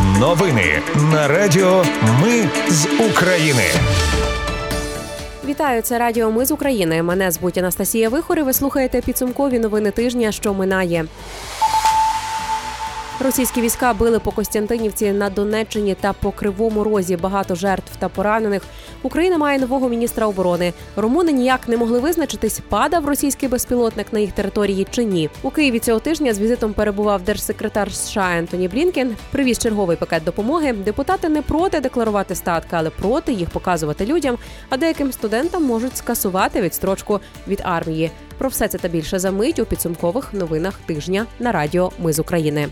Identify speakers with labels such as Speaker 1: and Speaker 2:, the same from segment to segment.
Speaker 1: Новини на Радіо Ми з України.
Speaker 2: Вітаю, це Радіо Ми з України. Мене звуть Анастасія Вихор Ви слухаєте підсумкові новини тижня, що минає. Російські війська били по Костянтинівці на Донеччині та по Кривому Розі. Багато жертв та поранених. Україна має нового міністра оборони. Румуни ніяк не могли визначитись, падав російський безпілотник на їх території чи ні. У Києві цього тижня з візитом перебував держсекретар США Ентоні Блінкен. Привіз черговий пакет допомоги. Депутати не проти декларувати статки, але проти їх показувати людям. А деяким студентам можуть скасувати відстрочку від армії. Про все це та більше за мить у підсумкових новинах тижня на радіо Ми з України.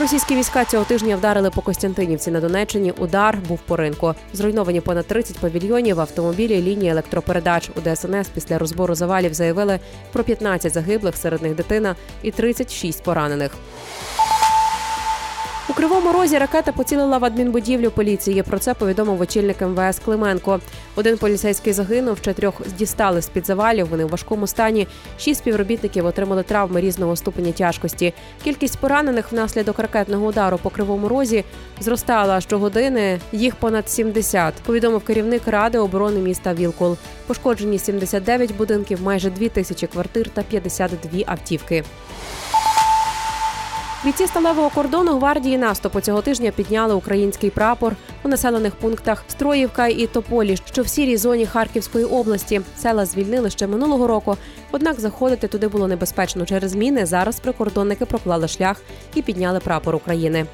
Speaker 2: Російські війська цього тижня вдарили по Костянтинівці на Донеччині. Удар був по ринку. Зруйновані понад 30 павільйонів, автомобілі, лінії електропередач. У ДСНС після розбору завалів заявили про 15 загиблих, серед них дитина і 36 поранених. У кривому розі ракета поцілила в адмінбудівлю поліції. Про це повідомив очільник МВС Клименко. Один поліцейський загинув, чотирьох дістали з під завалів. Вони в важкому стані. Шість співробітників отримали травми різного ступеня тяжкості. Кількість поранених внаслідок ракетного удару по кривому розі зростала щогодини. Їх понад 70, Повідомив керівник ради оборони міста Вілкул. Пошкоджені 79 будинків, майже 2 тисячі квартир та 52 автівки. Бійці сталевого кордону гвардії наступу цього тижня підняли український прапор у населених пунктах Строївка і Тополі, що в сірій зоні Харківської області. Села звільнили ще минулого року. Однак заходити туди було небезпечно через зміни. Зараз прикордонники проклали шлях і підняли прапор України.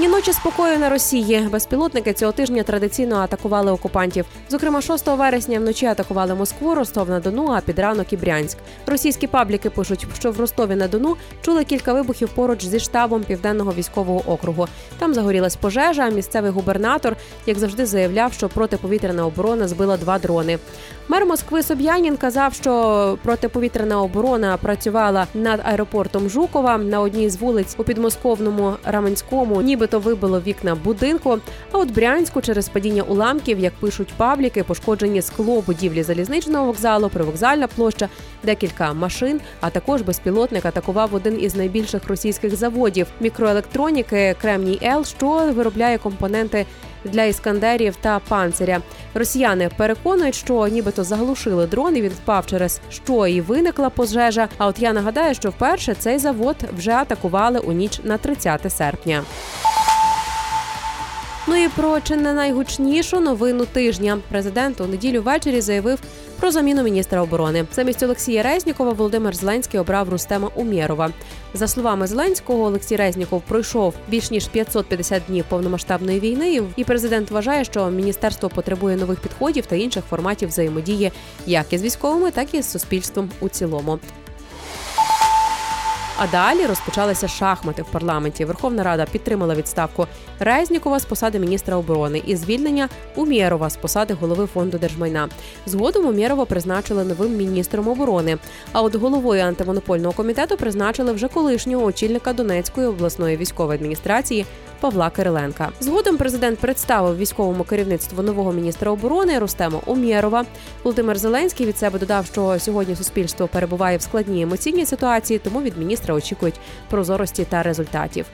Speaker 2: Ні ночі спокою на Росії. Безпілотники цього тижня традиційно атакували окупантів. Зокрема, 6 вересня вночі атакували Москву, Ростов на Дону, а під ранок і Брянськ. Російські пабліки пишуть, що в Ростові на Дону чули кілька вибухів поруч зі штабом південного військового округу. Там загорілась пожежа. а Місцевий губернатор, як завжди, заявляв, що протиповітряна оборона збила два дрони. Мер Москви Соб'янін казав, що протиповітряна оборона працювала над аеропортом Жукова на одній з вулиць у підмосковному Раменському, нібито вибило вікна будинку. А от Брянську через падіння уламків, як пишуть пабліки, пошкоджені скло будівлі залізничного вокзалу, привокзальна площа, декілька машин. А також безпілотник атакував один із найбільших російських заводів мікроелектроніки Кремній Ел, що виробляє компоненти для іскандерів та панциря. Росіяни переконують, що нібито заглушили дрон і він впав через що і виникла пожежа. А от я нагадаю, що вперше цей завод вже атакували у ніч на 30 серпня. Ну і про чи не найгучнішу новину тижня президент у неділю ввечері заявив про заміну міністра оборони. Замість Олексія Резнікова Володимир Зеленський обрав Рустема Умєрова. За словами Зеленського, Олексій Резніков пройшов більш ніж 550 днів повномасштабної війни, і президент вважає, що міністерство потребує нових підходів та інших форматів взаємодії, як із військовими, так і з суспільством у цілому. А далі розпочалися шахмати в парламенті. Верховна Рада підтримала відставку Резнікова з посади міністра оборони і звільнення Умєрова з посади голови фонду держмайна. Згодом Умєрова призначили новим міністром оборони. А от головою антимонопольного комітету призначили вже колишнього очільника Донецької обласної військової адміністрації Павла Кириленка. Згодом президент представив військовому керівництву нового міністра оборони Рустема Умєрова. Володимир Зеленський від себе додав, що сьогодні суспільство перебуває в складній емоційній ситуації, тому від міністра очікують прозорості та результатів.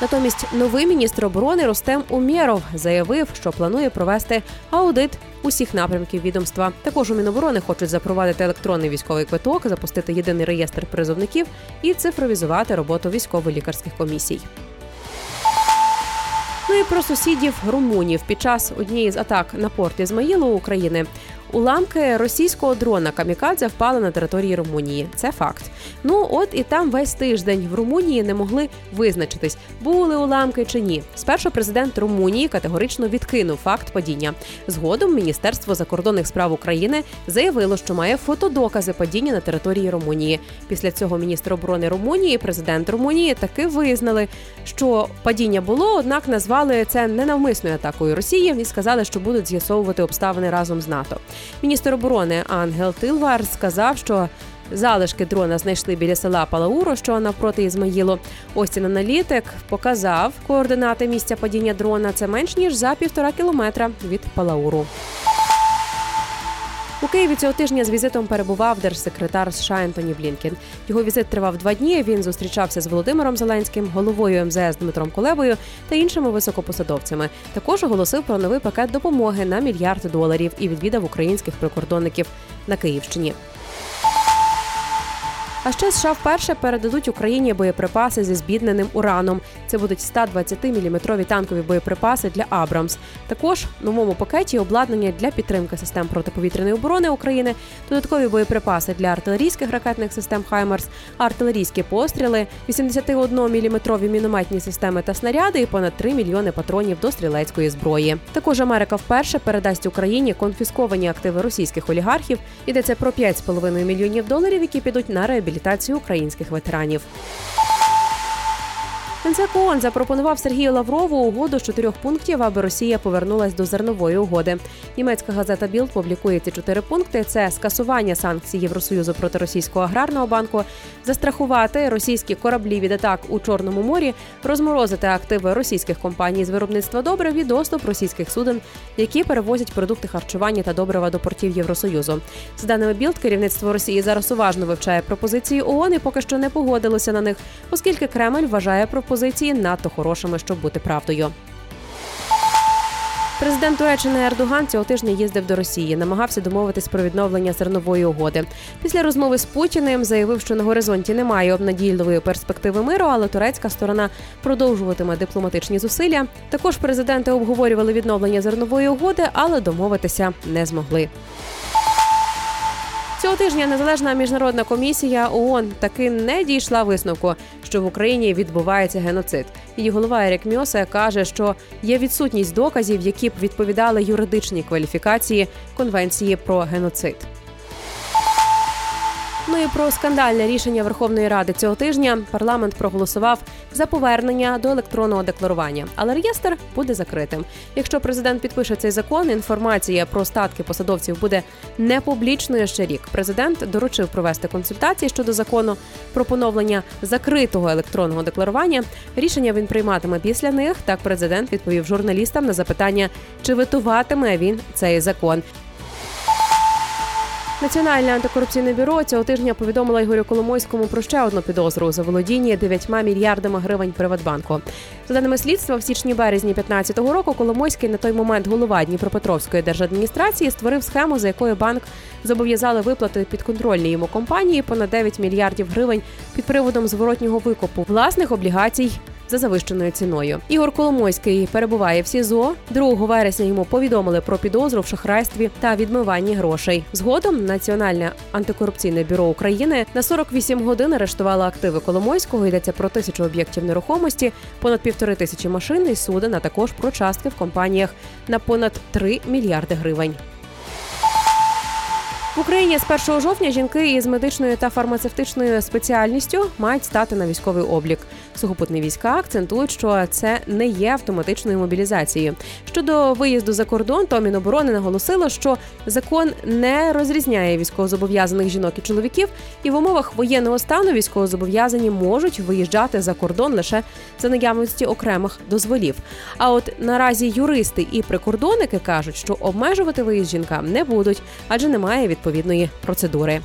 Speaker 2: Натомість новий міністр оборони Ростем Умєров заявив, що планує провести аудит усіх напрямків відомства. Також у Міноборони хочуть запровадити електронний військовий квиток, запустити єдиний реєстр призовників і цифровізувати роботу військово-лікарських комісій. Ну і про сусідів румунів під час однієї з атак на порт Ізмаїлу України Уламки російського дрона Камікадзе впали на території Румунії. Це факт. Ну от і там весь тиждень в Румунії не могли визначитись, були уламки чи ні. Спершу президент Румунії категорично відкинув факт падіння. Згодом Міністерство закордонних справ України заявило, що має фотодокази падіння на території Румунії. Після цього міністр оборони Румунії, президент Румунії, таки визнали, що падіння було однак назвали це ненавмисною атакою Росії і сказали, що будуть з'ясовувати обставини разом з НАТО. Міністр оборони Ангел Тилвар сказав, що залишки дрона знайшли біля села Палауро, що навпроти Ізмаїлу. Остін аналітик показав координати місця падіння дрона. Це менш ніж за півтора кілометра від Палауру. У Києві цього тижня з візитом перебував держсекретар США Ентоні Блінкен. Його візит тривав два дні. Він зустрічався з Володимиром Зеленським, головою МЗС Дмитром Кулебою та іншими високопосадовцями. Також оголосив про новий пакет допомоги на мільярд доларів і відвідав українських прикордонників на Київщині. А ще США вперше передадуть Україні боєприпаси зі збідненим ураном. Це будуть 120-мм танкові боєприпаси для Абрамс. Також в новому пакеті обладнання для підтримки систем протиповітряної оборони України, додаткові боєприпаси для артилерійських ракетних систем Хаймарс, артилерійські постріли, 81-мм мінометні системи та снаряди і понад 3 мільйони патронів до стрілецької зброї. Також Америка вперше передасть Україні конфісковані активи російських олігархів. Йдеться про 5,5 мільйонів доларів, які підуть на реабілітацію реабілітацію українських ветеранів. Генсек запропонував Сергію Лаврову угоду з чотирьох пунктів, аби Росія повернулась до зернової угоди. Німецька газета Білд публікує ці чотири пункти: це скасування санкцій Євросоюзу проти російського аграрного банку, застрахувати російські кораблі від атак у Чорному морі, розморозити активи російських компаній з виробництва добрив і доступ російських суден, які перевозять продукти харчування та добрива до портів Євросоюзу. За даними Білд, керівництво Росії зараз уважно вивчає пропозиції ООН і поки що не погодилося на них, оскільки Кремль вважає пропозиції надто хорошими, щоб бути правдою. Президент Туреччини Ердоган цього тижня їздив до Росії, намагався домовитись про відновлення зернової угоди. Після розмови з Путіним заявив, що на горизонті немає обнадійливої перспективи миру, але турецька сторона продовжуватиме дипломатичні зусилля. Також президенти обговорювали відновлення зернової угоди, але домовитися не змогли. Цього тижня незалежна міжнародна комісія ООН таки не дійшла висновку, що в Україні відбувається геноцид. Її голова Ерік Мьосе каже, що є відсутність доказів, які б відповідали юридичній кваліфікації конвенції про геноцид. Ну і про скандальне рішення Верховної Ради цього тижня парламент проголосував за повернення до електронного декларування, але реєстр буде закритим. Якщо президент підпише цей закон, інформація про статки посадовців буде не публічною ще рік. Президент доручив провести консультації щодо закону про поновлення закритого електронного декларування. Рішення він прийматиме після них. Так президент відповів журналістам на запитання, чи витуватиме він цей закон. Національне антикорупційне бюро цього тижня повідомило Ігорю Коломойському про ще одну підозру за володіння 9 мільярдами гривень Приватбанку. За даними слідства, в січні березні 2015 року Коломойський на той момент голова Дніпропетровської держадміністрації створив схему, за якою банк зобов'язали виплати підконтрольній йому компанії понад 9 мільярдів гривень під приводом зворотнього викупу власних облігацій за завищеною ціною. Ігор Коломойський перебуває в СІЗО. 2 вересня йому повідомили про підозру в шахрайстві та відмиванні грошей. Згодом Національне антикорупційне бюро України на 48 годин арештувало активи Коломойського. Йдеться про тисячу об'єктів нерухомості, понад півтори тисячі машин і суден, а також про частки в компаніях на понад 3 мільярди гривень. В Україні з 1 жовтня жінки із медичною та фармацевтичною спеціальністю мають стати на військовий облік. Сухопутні війська акцентують, що це не є автоматичною мобілізацією. Щодо виїзду за кордон, то Міноборони наголосило, що закон не розрізняє військовозобов'язаних жінок і чоловіків, і в умовах воєнного стану військовозобов'язані можуть виїжджати за кордон лише за наявності окремих дозволів. А от наразі юристи і прикордонники кажуть, що обмежувати виїзд жінкам не будуть, адже немає відповідної процедури.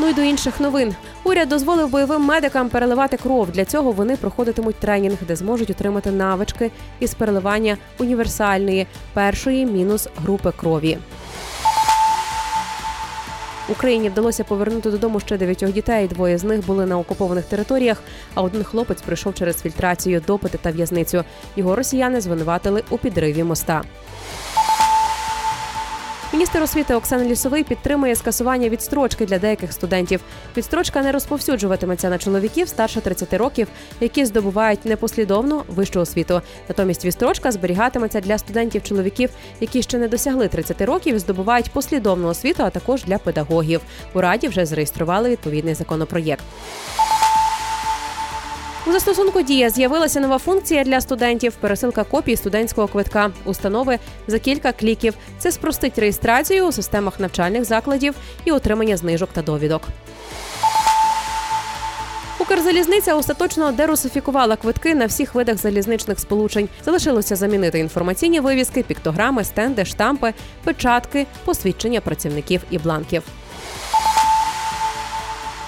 Speaker 2: Ну і до інших новин. Уряд дозволив бойовим медикам переливати кров. Для цього вони проходитимуть тренінг, де зможуть отримати навички із переливання універсальної першої мінус групи крові. Україні вдалося повернути додому ще дев'ятьох дітей. Двоє з них були на окупованих територіях. А один хлопець прийшов через фільтрацію, допити та в'язницю. Його росіяни звинуватили у підриві моста. Міністр освіти Оксана Лісовий підтримує скасування відстрочки для деяких студентів. Відстрочка не розповсюджуватиметься на чоловіків старше 30 років, які здобувають непослідовну вищу освіту. Натомість відстрочка зберігатиметься для студентів-чоловіків, які ще не досягли 30 років, і здобувають послідовну освіту, а також для педагогів. У раді вже зареєстрували відповідний законопроєкт. У застосунку Дія з'явилася нова функція для студентів пересилка копій студентського квитка установи за кілька кліків. Це спростить реєстрацію у системах навчальних закладів і отримання знижок та довідок. Укрзалізниця остаточно дерусифікувала квитки на всіх видах залізничних сполучень. Залишилося замінити інформаційні вивіски, піктограми, стенди, штампи, печатки, посвідчення працівників і бланків.